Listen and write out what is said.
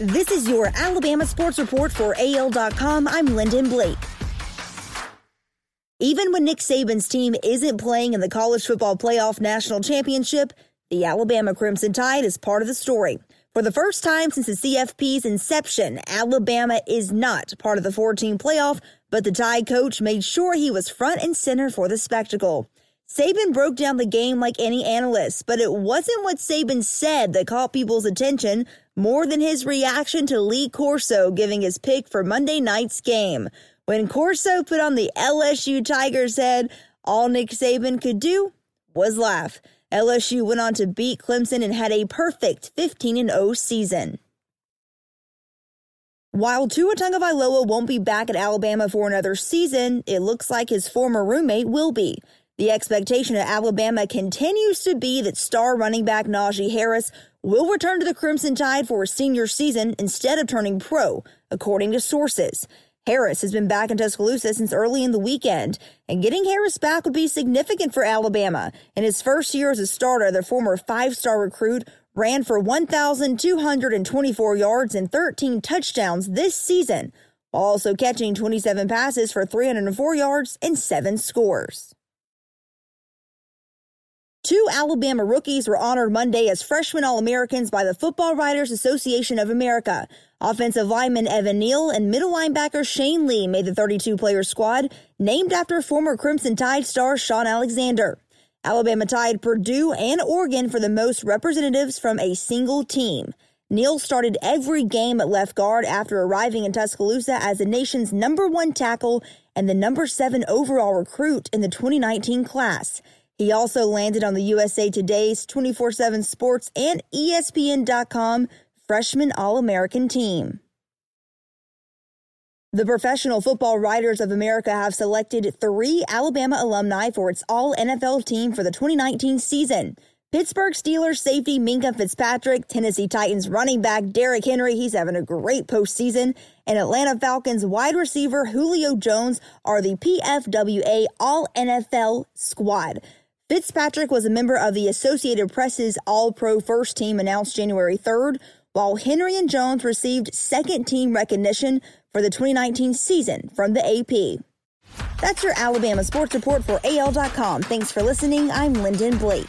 This is your Alabama Sports Report for AL.com. I'm Lyndon Blake. Even when Nick Saban's team isn't playing in the College Football Playoff National Championship, the Alabama Crimson Tide is part of the story. For the first time since the CFP's inception, Alabama is not part of the 14 playoff, but the Tide coach made sure he was front and center for the spectacle. Saban broke down the game like any analyst, but it wasn't what Saban said that caught people's attention more than his reaction to Lee Corso giving his pick for Monday night's game. When Corso put on the LSU Tigers head, all Nick Saban could do was laugh. LSU went on to beat Clemson and had a perfect 15 0 season. While Tua Tagovailoa won't be back at Alabama for another season, it looks like his former roommate will be. The expectation at Alabama continues to be that star running back Najee Harris will return to the Crimson Tide for a senior season instead of turning pro, according to sources. Harris has been back in Tuscaloosa since early in the weekend, and getting Harris back would be significant for Alabama. In his first year as a starter, the former five star recruit ran for 1,224 yards and 13 touchdowns this season, while also catching 27 passes for 304 yards and seven scores. Two Alabama rookies were honored Monday as freshman All Americans by the Football Writers Association of America. Offensive lineman Evan Neal and middle linebacker Shane Lee made the 32 player squad, named after former Crimson Tide star Shaun Alexander. Alabama tied Purdue and Oregon for the most representatives from a single team. Neal started every game at left guard after arriving in Tuscaloosa as the nation's number one tackle and the number seven overall recruit in the 2019 class. He also landed on the USA Today's 24 7 Sports and ESPN.com Freshman All American team. The Professional Football Writers of America have selected three Alabama alumni for its All NFL team for the 2019 season. Pittsburgh Steelers safety Minkah Fitzpatrick, Tennessee Titans running back Derrick Henry, he's having a great postseason, and Atlanta Falcons wide receiver Julio Jones are the PFWA All NFL squad. Fitzpatrick was a member of the Associated Press's All Pro First Team announced January 3rd, while Henry and Jones received second team recognition for the 2019 season from the AP. That's your Alabama Sports Report for AL.com. Thanks for listening. I'm Lyndon Blake.